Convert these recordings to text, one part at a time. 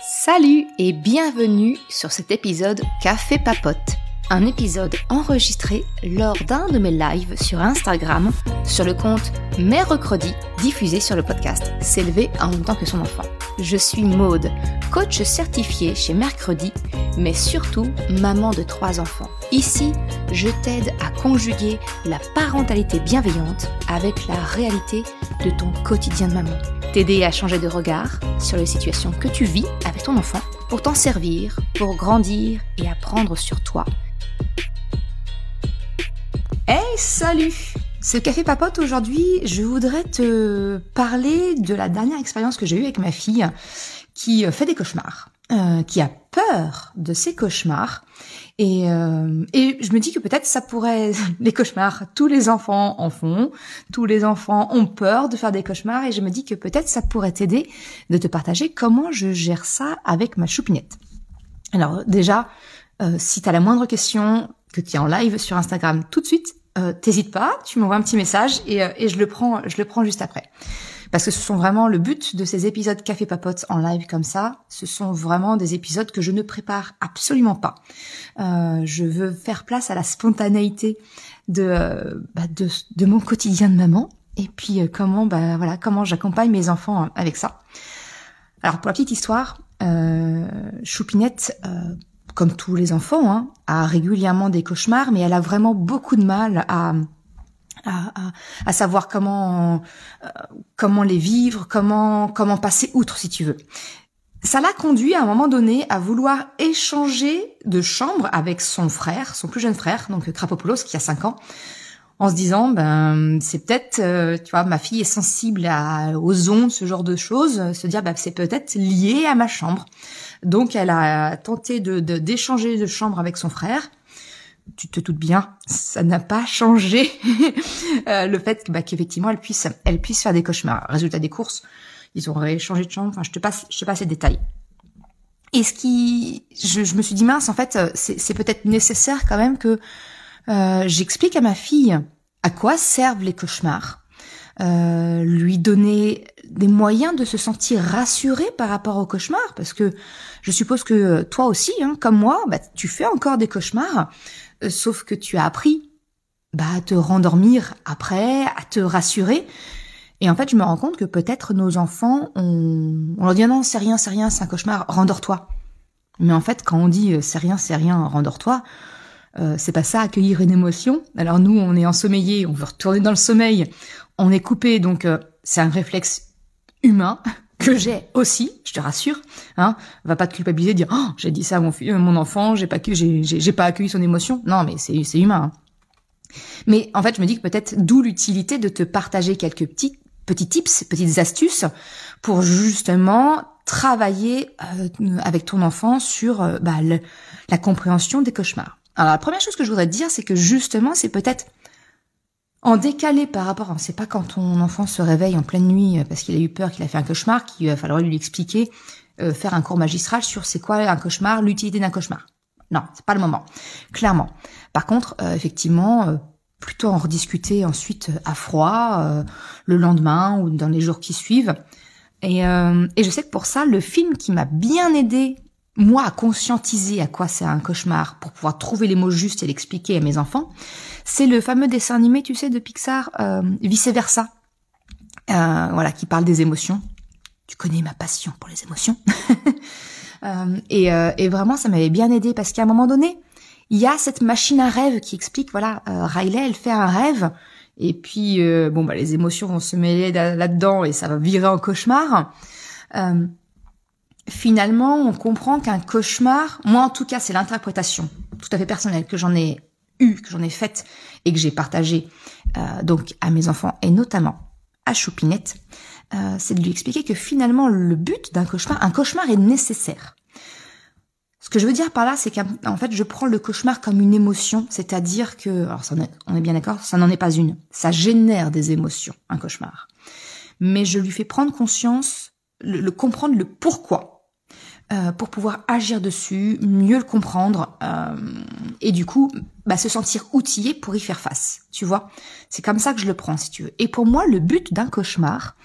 Salut et bienvenue sur cet épisode Café Papote. Un épisode enregistré lors d'un de mes lives sur Instagram sur le compte Mercredi diffusé sur le podcast S'élever en même temps que son enfant. Je suis Maude, coach certifié chez Mercredi, mais surtout maman de trois enfants. Ici, je t'aide à conjuguer la parentalité bienveillante avec la réalité de ton quotidien de maman t'aider à changer de regard sur les situations que tu vis avec ton enfant pour t'en servir, pour grandir et apprendre sur toi. Hey, salut Ce café papote aujourd'hui, je voudrais te parler de la dernière expérience que j'ai eue avec ma fille qui fait des cauchemars, euh, qui a peur de ses cauchemars. Et, euh, et je me dis que peut-être ça pourrait les cauchemars, tous les enfants en font, tous les enfants ont peur de faire des cauchemars et je me dis que peut-être ça pourrait t'aider de te partager comment je gère ça avec ma choupinette. Alors déjà, euh, si tu as la moindre question, que tu es en live sur Instagram tout de suite, euh, pas, tu m'envoies un petit message et, euh, et je le prends, je le prends juste après parce que ce sont vraiment le but de ces épisodes Café Papote en live comme ça. Ce sont vraiment des épisodes que je ne prépare absolument pas. Euh, je veux faire place à la spontanéité de, euh, bah de, mon quotidien de maman et puis euh, comment bah voilà comment j'accompagne mes enfants avec ça. Alors pour la petite histoire, euh, Choupinette, comme tous les enfants, hein, a régulièrement des cauchemars, mais elle a vraiment beaucoup de mal à à, à, à, savoir comment euh, comment les vivre, comment comment passer outre si tu veux. Ça l'a conduit à un moment donné à vouloir échanger de chambre avec son frère, son plus jeune frère, donc Krapopoulos qui a 5 ans, en se disant ben c'est peut-être euh, tu vois ma fille est sensible à, aux ondes, ce genre de choses, se dire ben, c'est peut-être lié à ma chambre. Donc elle a tenté de d'échanger de, de chambre avec son frère tu te doutes bien, ça n'a pas changé euh, le fait bah, qu'effectivement elle puisse, elle puisse faire des cauchemars. Résultat des courses, ils auraient changé de chambre. Enfin, je te passe, je te passe les détails. Et ce qui, je, je me suis dit mince, en fait, euh, c'est peut-être nécessaire quand même que euh, j'explique à ma fille à quoi servent les cauchemars, euh, lui donner des moyens de se sentir rassurée par rapport aux cauchemars, parce que je suppose que toi aussi, hein, comme moi, bah, tu fais encore des cauchemars. Euh, sauf que tu as appris bah, à te rendormir après, à te rassurer. Et en fait, je me rends compte que peut-être nos enfants, on, on leur dit ah non, c'est rien, c'est rien, c'est un cauchemar, rendors-toi. Mais en fait, quand on dit euh, c'est rien, c'est rien, rendors-toi, euh, c'est pas ça accueillir une émotion. Alors nous, on est ensommeillé, on veut retourner dans le sommeil, on est coupé, donc euh, c'est un réflexe humain que j'ai aussi, je te rassure, hein, va pas te culpabiliser, dire oh, j'ai dit ça à mon fils, mon enfant, j'ai pas j'ai pas accueilli son émotion. Non, mais c'est c'est humain. Hein. Mais en fait, je me dis que peut-être d'où l'utilité de te partager quelques petits petits tips, petites astuces pour justement travailler euh, avec ton enfant sur euh, bah, la compréhension des cauchemars. Alors la première chose que je voudrais te dire, c'est que justement, c'est peut-être en décalé par rapport, c'est pas quand ton enfant se réveille en pleine nuit euh, parce qu'il a eu peur, qu'il a fait un cauchemar, qu'il va falloir lui expliquer, euh, faire un cours magistral sur c'est quoi un cauchemar, l'utilité d'un cauchemar. Non, c'est pas le moment, clairement. Par contre, euh, effectivement, plutôt en rediscuter ensuite à froid, le lendemain ou dans les jours qui suivent. Et, et je sais que pour ça, le film qui m'a bien aidé moi à conscientiser à quoi c'est un cauchemar pour pouvoir trouver les mots justes et l'expliquer à mes enfants, c'est le fameux dessin animé, tu sais, de Pixar, euh, vice versa, euh, voilà, qui parle des émotions. Tu connais ma passion pour les émotions. euh, et, euh, et, vraiment, ça m'avait bien aidé parce qu'à un moment donné, il y a cette machine à rêve qui explique, voilà, euh, Riley, elle fait un rêve. Et puis, euh, bon, bah, les émotions vont se mêler là-dedans et ça va virer en cauchemar. Finalement, on comprend qu'un cauchemar, moi en tout cas, c'est l'interprétation tout à fait personnelle que j'en ai eue, que j'en ai faite et que j'ai partagée euh, donc à mes enfants et notamment à Choupinette, euh, c'est de lui expliquer que finalement le but d'un cauchemar, un cauchemar est nécessaire. Ce que je veux dire par là, c'est qu'en fait, je prends le cauchemar comme une émotion, c'est-à-dire que, alors on est bien d'accord, ça n'en est pas une, ça génère des émotions, un cauchemar. Mais je lui fais prendre conscience, le, le comprendre le pourquoi euh, pour pouvoir agir dessus, mieux le comprendre euh, et du coup bah, se sentir outillé pour y faire face. Tu vois, c'est comme ça que je le prends si tu veux. Et pour moi, le but d'un cauchemar,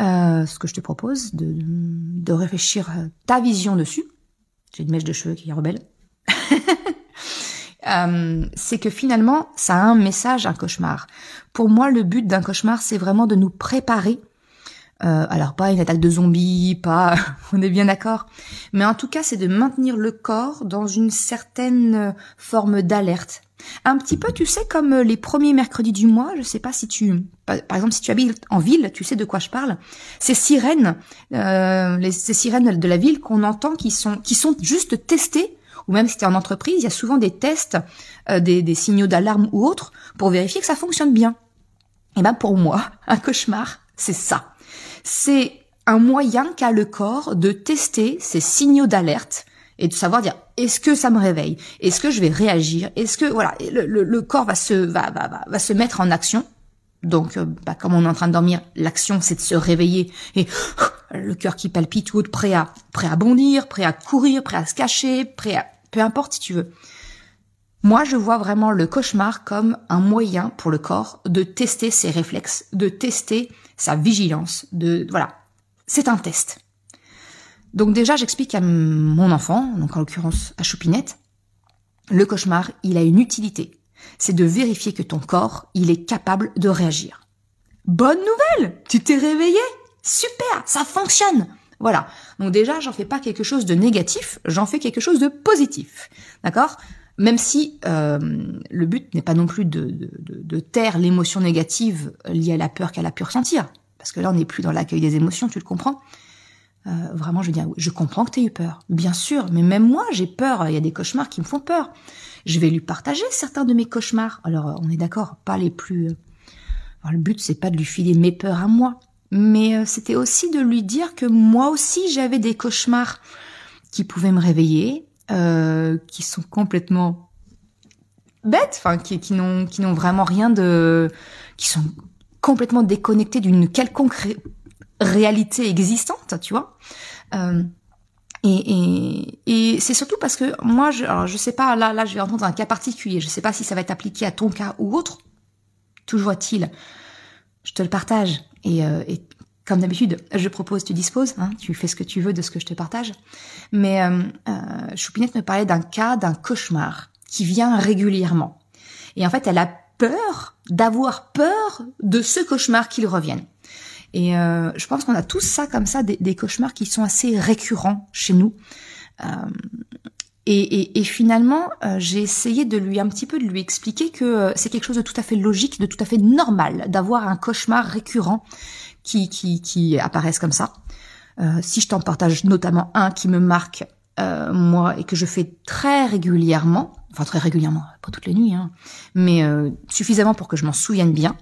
Euh, ce que je te propose, de, de réfléchir ta vision dessus. J'ai une mèche de cheveux qui est rebelle. Euh, c'est que finalement, ça a un message, un cauchemar. Pour moi, le but d'un cauchemar, c'est vraiment de nous préparer. Euh, alors pas une attaque de zombies, pas, on est bien d'accord, mais en tout cas, c'est de maintenir le corps dans une certaine forme d'alerte. Un petit peu, tu sais, comme les premiers mercredis du mois, je sais pas si tu, par exemple, si tu habites en ville, tu sais de quoi je parle. Ces sirènes, euh, les, ces sirènes de la ville qu'on entend, qui sont, qui sont juste testées ou même si tu es en entreprise, il y a souvent des tests, euh, des, signaux d'alarme ou autres pour vérifier que ça fonctionne bien. Et ben pour moi, un cauchemar, c'est ça. C'est un moyen qu'a le corps de tester ces signaux d'alerte et de savoir dire est-ce que ça me réveille? Est-ce que je vais réagir? Est-ce que voilà le, corps va se va, va, va, se mettre en action. Donc, euh, bah, comme on est en train de dormir, l'action c'est de se réveiller et le cœur qui palpite ou autre, prêt à prêt à bondir, prêt à courir, prêt à se cacher, prêt à peu importe si tu veux. Moi, je vois vraiment le cauchemar comme un moyen pour le corps de tester ses réflexes, de tester sa vigilance, de voilà, c'est un test. Donc déjà, j'explique à mon enfant, donc en l'occurrence à Choupinette, le cauchemar, il a une utilité. C'est de vérifier que ton corps, il est capable de réagir. Bonne nouvelle, tu t'es réveillé, super, ça fonctionne. Voilà. Donc déjà, j'en fais pas quelque chose de négatif, j'en fais quelque chose de positif. D'accord? Même si euh, le but n'est pas non plus de, de, de, taire l'émotion négative liée à la peur qu'elle a pu ressentir. Parce que là, on n'est plus dans l'accueil des émotions, tu le comprends euh, Vraiment, je veux dire, je comprends que tu eu peur. Bien sûr, mais même moi, j'ai peur. Il y a des cauchemars qui me font peur. Je vais lui partager certains de mes cauchemars. Alors, on est d'accord, pas les plus... Alors, le but, c'est pas de lui filer mes peurs à moi mais euh, c'était aussi de lui dire que moi aussi j'avais des cauchemars qui pouvaient me réveiller, euh, qui sont complètement bêtes, enfin qui, qui n'ont qui n'ont vraiment rien de, qui sont complètement déconnectés d'une quelconque réalité existante, tu vois. Euh, et, et, c'est surtout parce que moi, je, alors je sais pas, là, là, je vais entendre un cas particulier. Je sais pas si ça va être appliqué à ton cas ou autre. Toujours est-il, je te le partage. Et, euh, et comme d'habitude, je propose, tu disposes, hein, tu fais ce que tu veux de ce que je te partage. Mais euh, euh, Choupinette me parlait d'un cas, d'un cauchemar qui vient régulièrement. Et en fait, elle a peur d'avoir peur de ce cauchemar qu'il revienne. Et euh, je pense qu'on a tous ça comme ça, des, des, cauchemars qui sont assez récurrents chez nous. Euh, et, et, et, finalement, euh, j'ai essayé de lui un petit peu de lui expliquer que c'est quelque chose de tout à fait logique, de tout à fait normal d'avoir un cauchemar récurrent qui qui, qui apparaissent comme ça. Euh, si je t'en partage notamment un qui me marque moi et que je fais très régulièrement, enfin très régulièrement, pas toutes les nuits, hein, mais suffisamment pour que je m'en souvienne bien,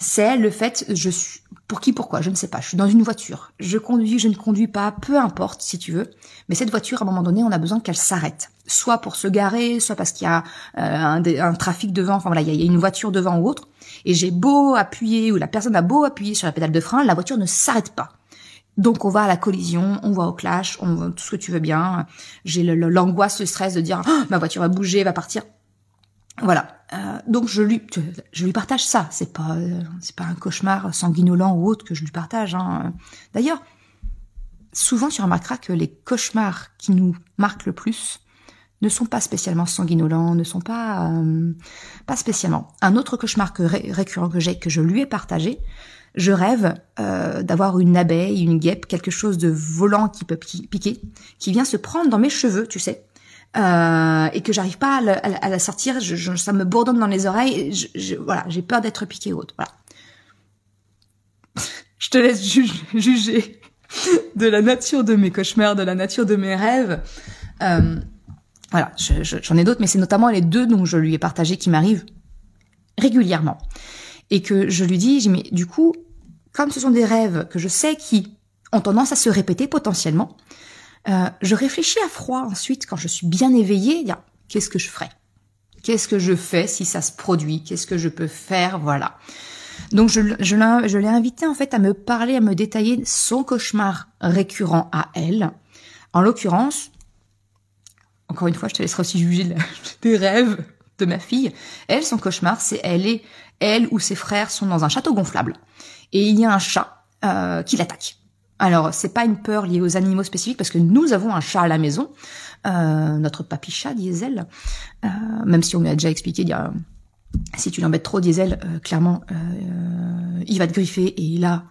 c'est le fait, je suis, pour qui, pourquoi, je ne sais pas. Je suis dans une voiture, je conduis, je ne conduis pas, peu importe si tu veux. Mais cette voiture, à un moment donné, on a besoin qu'elle s'arrête, soit pour se garer, soit parce qu'il y a euh, un, trafic devant. Enfin voilà, il y a une voiture devant ou autre. Et j'ai beau appuyer ou la personne a beau appuyer sur la pédale de frein, la voiture ne s'arrête pas. Donc on va à la collision, on va au clash, on tout ce que tu veux bien. J'ai l'angoisse, le, stress de dire oh, ma voiture va bouger, va partir. Voilà. Euh, donc je lui, je lui partage ça. C'est pas, c'est pas un cauchemar sanguinolent ou autre que je lui partage. Hein. D'ailleurs, souvent tu remarqueras que les cauchemars qui nous marquent le plus ne sont pas spécialement sanguinolents, ne sont pas, euh, pas spécialement. Un autre cauchemar que, récurrent que j'ai, que je lui ai partagé, je rêve euh, d'avoir une abeille, une guêpe, quelque chose de volant qui peut piquer, qui vient se prendre dans mes cheveux, tu sais, euh, et que j'arrive pas à, la sortir, je, ça me bourdonne dans les oreilles. Je, voilà, j'ai peur d'être piqué haute. Voilà. je te laisse juger de la nature de mes cauchemars, de la nature de mes rêves. Euh, voilà, j'en ai d'autres, mais c'est notamment les deux dont je lui ai partagé qui m'arrivent régulièrement. Et que je lui dis, mais du coup, comme ce sont des rêves que je sais qui ont tendance à se répéter potentiellement, euh, je réfléchis à froid ensuite quand je suis bien éveillée, qu'est-ce que je ferais? Qu'est-ce que je fais si ça se produit? Qu'est-ce que je peux faire? Voilà. Donc je, je l'ai invité en fait à me parler, à me détailler son cauchemar récurrent à elle. En l'occurrence, encore une fois, je te laisserai aussi juger des rêves de ma fille. Elle, son cauchemar, c'est elle et elle ou ses frères sont dans un château gonflable et il y a un chat euh, qui l'attaque. Alors, c'est pas une peur liée aux animaux spécifiques parce que nous avons un chat à la maison, euh, notre papy chat Diesel, euh, même si on m'a déjà expliqué, il y a, si tu l'embêtes trop Diesel, euh, clairement, il va te griffer et là,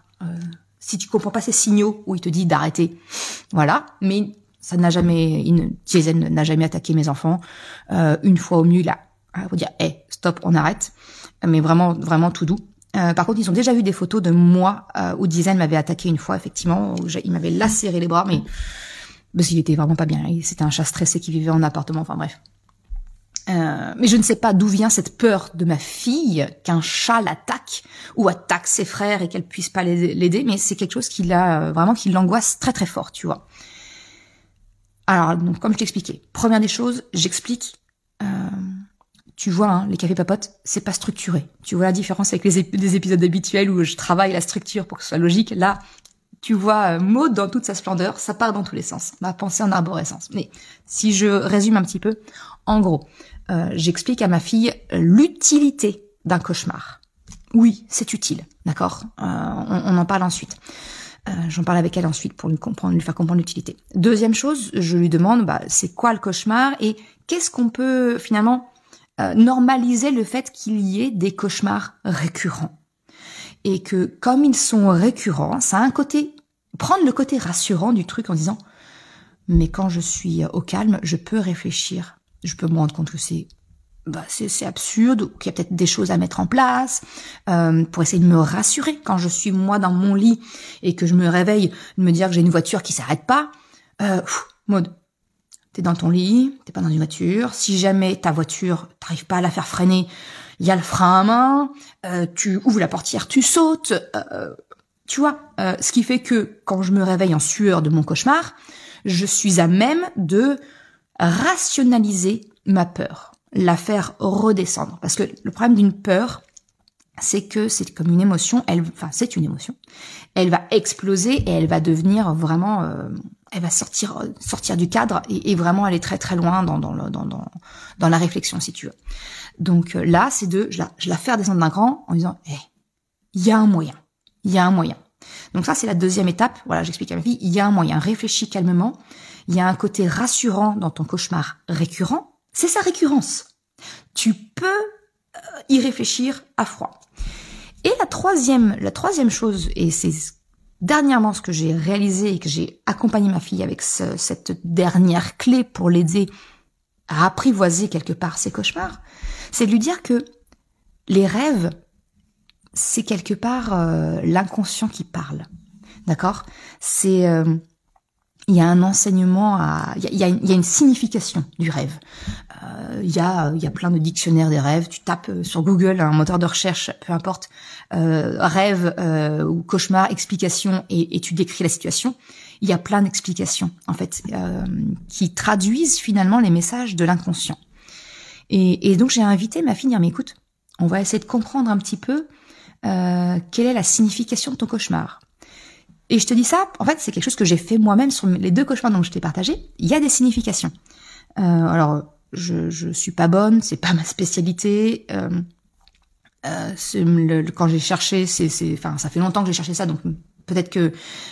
si tu comprends pas ces signaux où il te dit d'arrêter, voilà. Mais ça n'a jamais, Diesel n'a jamais attaqué mes enfants. une fois au mieux, il a, dire, hé, stop, on arrête. Mais vraiment, vraiment tout doux. Euh, par contre, ils ont déjà vu des photos de moi euh, où Diesel m'avait attaqué une fois, effectivement, où il m'avait lacéré les bras, mais parce qu'il était vraiment pas bien. C'était un chat stressé qui vivait en appartement. Enfin bref. Euh, mais je ne sais pas d'où vient cette peur de ma fille qu'un chat l'attaque ou attaque ses frères et qu'elle puisse pas l'aider, mais c'est quelque chose qui l'a vraiment qui l'angoisse très très fort, tu vois. Alors, donc, comme je t'expliquais, première des choses, j'explique euh, tu vois, hein, les cafés papotes, c'est pas structuré. Tu vois la différence avec les des épisodes habituels où je travaille la structure pour que ce soit logique. Là, tu vois euh, dans toute sa splendeur, ça part dans tous les sens. Ma pensée en arborescence. Mais si je résume un petit peu, en gros, euh, j'explique à ma fille l'utilité d'un cauchemar. Oui, c'est utile, d'accord? Euh, on, en parle ensuite. J'en parle avec elle ensuite pour lui comprendre, lui faire comprendre l'utilité. Deuxième chose, je lui demande, bah, c'est quoi le cauchemar et qu'est-ce qu'on peut finalement euh, normaliser le fait qu'il y ait des cauchemars récurrents. Et que comme ils sont récurrents, ça a un côté, prendre le côté rassurant du truc en disant, mais quand je suis au calme, je peux réfléchir, je peux me rendre compte que c'est bah, c'est absurde, qu'il y a peut-être des choses à mettre en place, euh, pour essayer de me rassurer quand je suis moi dans mon lit et que je me réveille, de me dire que j'ai une voiture qui s'arrête pas. Euh, mode, Dans ton lit, t'es pas dans une voiture. Si jamais ta voiture, t'arrives pas à la faire freiner, il y a le frein à main. Euh, tu ouvres la portière, tu sautes. Euh, tu vois, euh, ce qui fait que quand je me réveille en sueur de mon cauchemar, je suis à même de rationaliser ma peur, la faire redescendre. Parce que le problème d'une peur, c'est que c'est comme une émotion, elle, enfin c'est une émotion, elle va exploser et elle va devenir vraiment elle va sortir sortir du cadre et, vraiment aller très très loin dans dans, dans dans dans la réflexion si tu veux. Donc euh, là, c'est de je la je la faire descendre d'un cran en disant eh il y a un moyen, il y a un moyen. Donc ça c'est la deuxième étape. Voilà, j'explique à ma fille, il y a un moyen. Réfléchis calmement. Il y a un côté rassurant dans ton cauchemar récurrent. C'est sa récurrence. Tu peux euh, y réfléchir à froid. Et la troisième, la troisième chose, et c'est Dernièrement, ce que j'ai réalisé et que j'ai accompagné ma fille avec cette dernière clé pour l'aider à apprivoiser quelque part ses cauchemars, c'est de lui dire que les rêves, c'est quelque part euh, l'inconscient qui parle. D'accord? C'est euh, il y a un enseignement à, il y a, une signification du rêve. Euh, il y a, il y a plein de dictionnaires des rêves. Tu tapes euh, sur Google un moteur de recherche, peu importe, euh, rêve euh, ou cauchemar, explication, et, tu décris la situation. Il y a plein d'explications en fait euh, qui traduisent finalement les messages de l'inconscient. Et, donc j'ai invité ma fille à dire mais écoute, on va essayer de comprendre un petit peu quelle est la signification de ton cauchemar. Et je te dis ça, en fait, c'est quelque chose que j'ai fait moi-même sur les deux cauchemars dont je t'ai partagé. Il y a des significations. Euh, alors, je, je suis pas bonne, c'est pas ma spécialité. Euh, euh, le, quand j'ai cherché, c'est, enfin, ça fait longtemps que j'ai cherché ça, donc peut-être que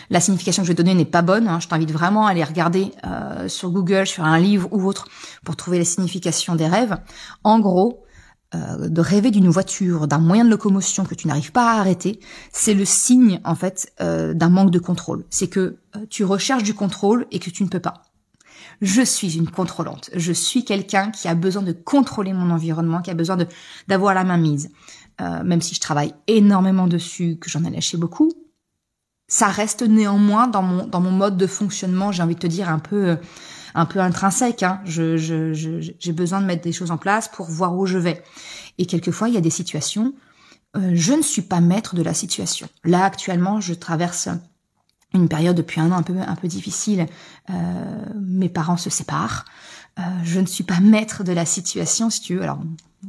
la signification que je vais donner n'est pas bonne. Hein. Je t'invite vraiment à aller regarder euh, sur Google, sur un livre ou autre, pour trouver la signification des rêves. En gros, euh, de rêver d'une voiture, d'un moyen de locomotion que tu n'arrives pas à arrêter, c'est le signe en fait euh, d'un manque de contrôle. C'est que euh, tu recherches du contrôle et que tu ne peux pas. Je suis une contrôlante. Je suis quelqu'un qui a besoin de contrôler mon environnement, qui a besoin de d'avoir la main mise. même si je travaille énormément dessus, que j'en ai lâché beaucoup, ça reste néanmoins dans mon dans mon mode de fonctionnement. J'ai envie de te dire un peu un peu intrinsèque. Hein. Je, je, j'ai besoin de mettre des choses en place pour voir où je vais. Et quelquefois, il y a des situations, euh, je ne suis pas maître de la situation. Là, actuellement, je traverse une période depuis un an un peu un peu difficile. Euh, mes parents se séparent. Euh, je ne suis pas maître de la situation, si tu veux. Alors,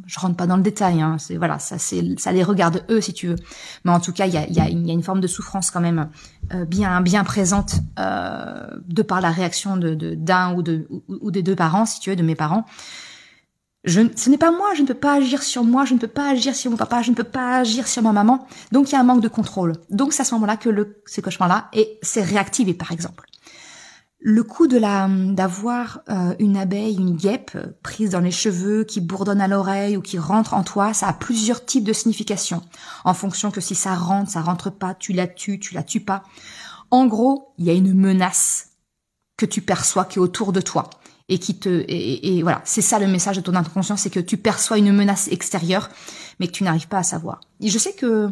je rentre pas dans le détail. Hein. C'est voilà, ça c'est ça les regarde eux, si tu veux. Mais en tout cas, il y a, y, a, y a, une forme de souffrance quand même euh, bien bien présente euh, de par la réaction de d'un ou de ou, des deux parents, si tu veux, de mes parents. je, ce n'est pas moi, je ne peux pas agir sur moi, je ne peux pas agir sur mon papa, je ne peux pas agir sur ma maman. Donc il y a un manque de contrôle. Donc c'est à ce moment-là que le, ce cauchemar-là est, c'est réactivé par exemple. Le coup de la d'avoir euh, une abeille, une guêpe prise dans les cheveux, qui bourdonne à l'oreille ou qui rentre en toi, ça a plusieurs types de significations. En fonction que si ça rentre, ça rentre pas, tu la tues, tu la tues pas. En gros, il y a une menace que tu perçois qui est autour de toi et qui te et, voilà, c'est ça le message de ton inconscient, c'est que tu perçois une menace extérieure, mais que tu n'arrives pas à savoir. Et je sais que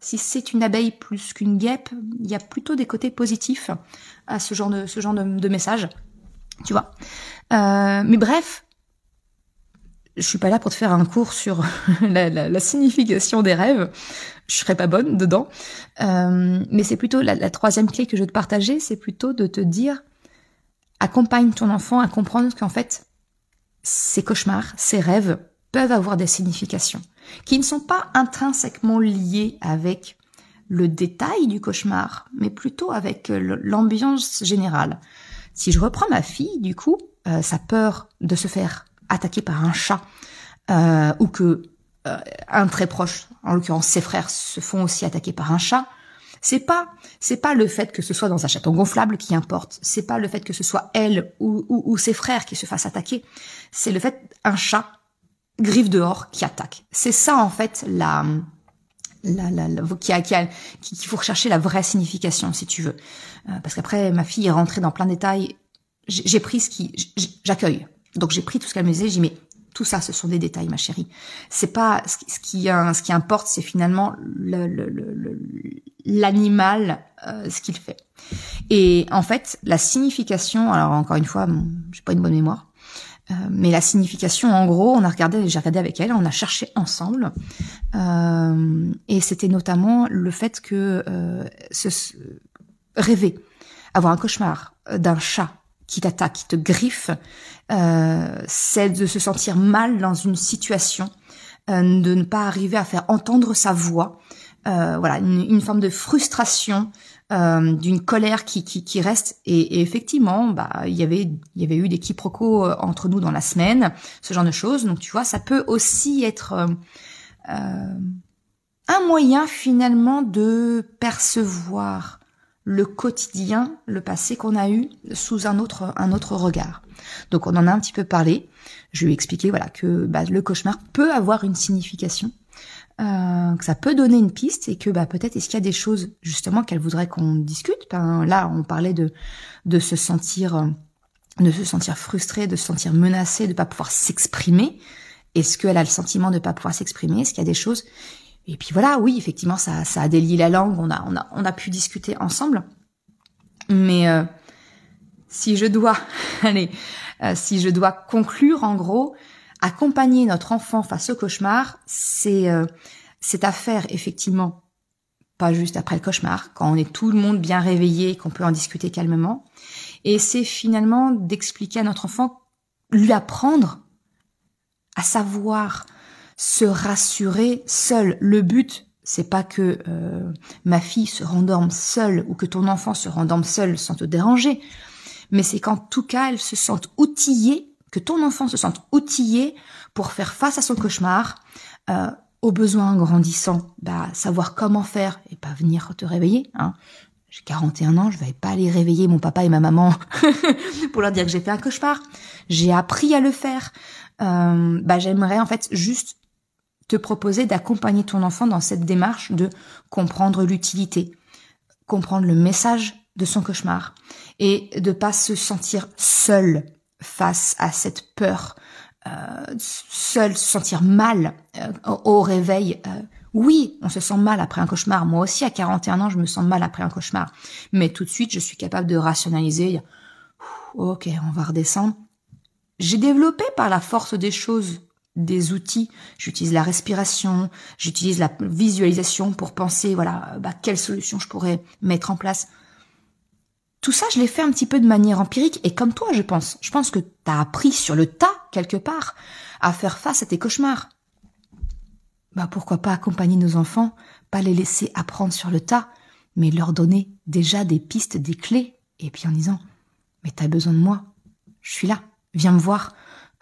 si c'est une abeille plus qu'une guêpe, il y a plutôt des côtés positifs à ce genre de ce genre de, message, tu vois. Euh, mais bref, je suis pas là pour te faire un cours sur la, signification des rêves. Je serais pas bonne dedans. Euh, mais c'est plutôt la, la, troisième clé que je veux te partager, c'est plutôt de te dire accompagne ton enfant à comprendre qu'en fait, ses cauchemars, ses rêves peuvent avoir des significations qui ne sont pas intrinsèquement liées avec le détail du cauchemar, mais plutôt avec euh, l'ambiance générale. Si je reprends ma fille, du coup, euh, sa peur de se faire attaquer par un chat, euh, ou que un très proche, en l'occurrence ses frères, se font aussi attaquer par un chat, c'est pas, c'est pas le fait que ce soit dans un château gonflable qui importe. C'est pas le fait que ce soit elle ou, ou, ses frères qui se fassent attaquer. C'est le fait un chat griffe dehors qui attaque. C'est ça en fait la, la, la, la qui a, qui a, qu'il faut rechercher la vraie signification si tu veux. Euh, parce qu'après ma fille est rentrée dans plein de détails. J'ai pris ce qui, j'accueille. Donc j'ai pris tout ce qu'elle me disait. J'ai dit mais tout ça, ce sont des détails, ma chérie. C'est pas ce qui, ce qui importe, c'est finalement l'animal, euh, ce qu'il fait. Et en fait, la signification. Alors encore une fois, j'ai pas une bonne mémoire. Euh, mais la signification, en gros, on a regardé, j'ai regardé avec elle, on a cherché ensemble, euh, et c'était notamment le fait que ce, rêver, avoir un cauchemar d'un chat qui t'attaque, qui te griffe, euh, c'est de se sentir mal dans une situation, euh, de ne pas arriver à faire entendre sa voix, euh, voilà, une, forme de frustration, euh, d'une colère qui, qui, qui reste. Et, effectivement, bah, il y avait, il y avait eu des quiproquos euh, entre nous dans la semaine, ce genre de choses. Donc tu vois, ça peut aussi être un moyen finalement de percevoir le quotidien, le passé qu'on a eu sous un autre, un autre regard. Donc on en a un petit peu parlé. Je lui ai expliqué voilà que bah, le cauchemar peut avoir une signification, euh, que ça peut donner une piste et que bah, peut-être est-ce qu'il y a des choses justement qu'elle voudrait qu'on discute? Ben, là on parlait de de se sentir euh, de se sentir frustré, de se sentir menacé, de pas pouvoir s'exprimer. Est-ce qu'elle a le sentiment de ne pas pouvoir s'exprimer? Est-ce qu'il y a des choses? Et puis voilà, oui, effectivement, ça, ça a délié la langue, on a, on a, on a pu discuter ensemble. Mais euh, si je dois, allez, euh, si je dois conclure, en gros, accompagner notre enfant face au cauchemar, c'est euh, c'est à faire effectivement, pas juste après le cauchemar, quand on est tout le monde bien réveillé, qu'on peut en discuter calmement. Et c'est finalement d'expliquer à notre enfant, lui apprendre à savoir se rassurer seul. Le but, c'est pas que euh, ma fille se rendorme seule ou que ton enfant se rendorme seul sans te déranger, mais c'est qu'en tout cas, elle se sente outillée, que ton enfant se sente outillé pour faire face à son cauchemar, euh, aux besoins grandissants, bah, savoir comment faire et pas venir te réveiller. Hein. J'ai 41 ans, je vais pas aller réveiller mon papa et ma maman pour leur dire que j'ai fait un cauchemar. J'ai appris à le faire. Euh, bah, j'aimerais en fait juste te proposer d'accompagner ton enfant dans cette démarche de comprendre l'utilité, comprendre le message de son cauchemar et de pas se sentir seul face à cette peur, euh, seul, se sentir mal euh, au, réveil. Euh, oui, on se sent mal après un cauchemar. Moi aussi, à 41 ans, je me sens mal après un cauchemar. Mais tout de suite, je suis capable de rationaliser. Ok, on va redescendre. J'ai développé par la force des choses des outils. J'utilise la respiration, j'utilise la visualisation pour penser, voilà, bah, quelle solution je pourrais mettre en place. Tout ça, je l'ai fait un petit peu de manière empirique et comme toi, je pense. Je pense que tu as appris sur le tas, quelque part, à faire face à tes cauchemars. Bah, pourquoi pas accompagner nos enfants, pas les laisser apprendre sur le tas, mais leur donner déjà des pistes, des clés, et puis en disant, mais t'as besoin de moi, je suis là, viens me voir,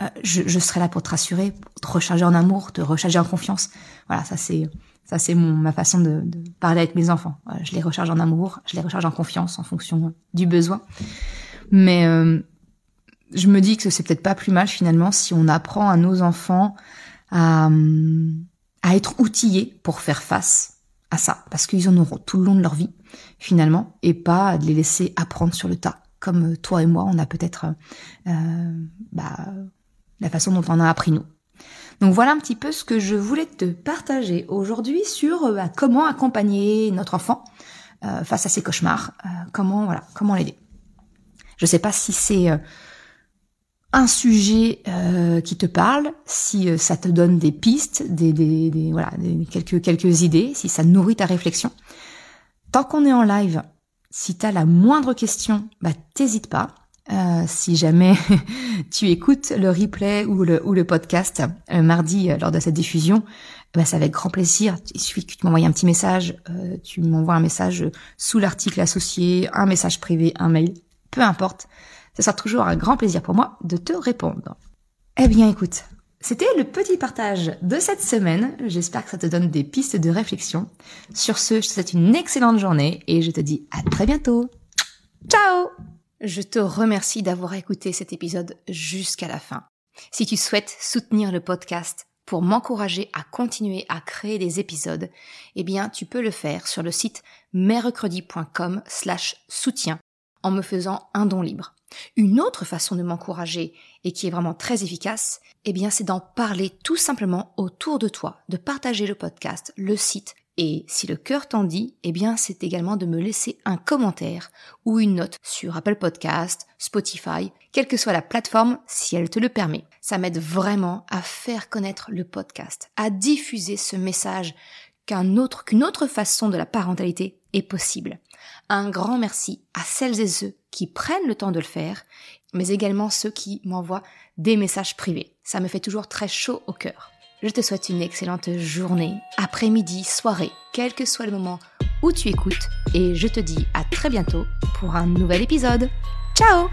euh, je, serai là pour te rassurer, te recharger en amour, te recharger en confiance. Voilà, ça c'est ça c'est ma façon de, parler avec mes enfants. je les recharge en amour, je les recharge en confiance en fonction du besoin. Mais euh, je me dis que c'est peut-être pas plus mal finalement si on apprend à nos enfants à, à être outillés pour faire face à ça, parce qu'ils en auront tout le long de leur vie finalement, et pas de les laisser apprendre sur le tas, comme toi et moi, on a peut-être euh, bah, la façon dont on a appris nous. Donc voilà un petit peu ce que je voulais te partager aujourd'hui sur euh, bah, comment accompagner notre enfant euh, face à ses cauchemars, euh, comment voilà, comment l'aider. Je sais pas si c'est un sujet qui te parle, si ça te donne des pistes, des, voilà, quelques quelques idées, si ça nourrit ta réflexion. Tant qu'on est en live, si tu as la moindre question, bah t'hésites pas. Euh, si jamais tu écoutes le replay ou le, podcast euh, mardi euh, lors de cette diffusion, bah, c'est avec grand plaisir. Il suffit que tu m'envoies un petit message, tu m'envoies un message sous l'article associé, un message privé, un mail, peu importe. Ce sera toujours un grand plaisir pour moi de te répondre. Eh bien écoute, c'était le petit partage de cette semaine. J'espère que ça te donne des pistes de réflexion. Sur ce, je te souhaite une excellente journée et je te dis à très bientôt. Ciao je te remercie d'avoir écouté cet épisode jusqu'à la fin. Si tu souhaites soutenir le podcast pour m'encourager à continuer à créer des épisodes, eh bien, tu peux le faire sur le site mercredi.com slash soutien en me faisant un don libre. Une autre façon de m'encourager et qui est vraiment très efficace, eh bien, c'est d'en parler tout simplement autour de toi, de partager le podcast, le site et si le cœur t'en dit, eh bien, c'est également de me laisser un commentaire ou une note sur Apple Podcast, Spotify, quelle que soit la plateforme, si elle te le permet. Ça m'aide vraiment à faire connaître le podcast, à diffuser ce message qu'une autre façon de la parentalité est possible. Un grand merci à celles et ceux qui prennent le temps de le faire, mais également ceux qui m'envoient des messages privés. Ça me fait toujours très chaud au cœur. Je te souhaite une excellente journée, après-midi, soirée, quel que soit le moment où tu écoutes, et je te dis à très bientôt pour un nouvel épisode. Ciao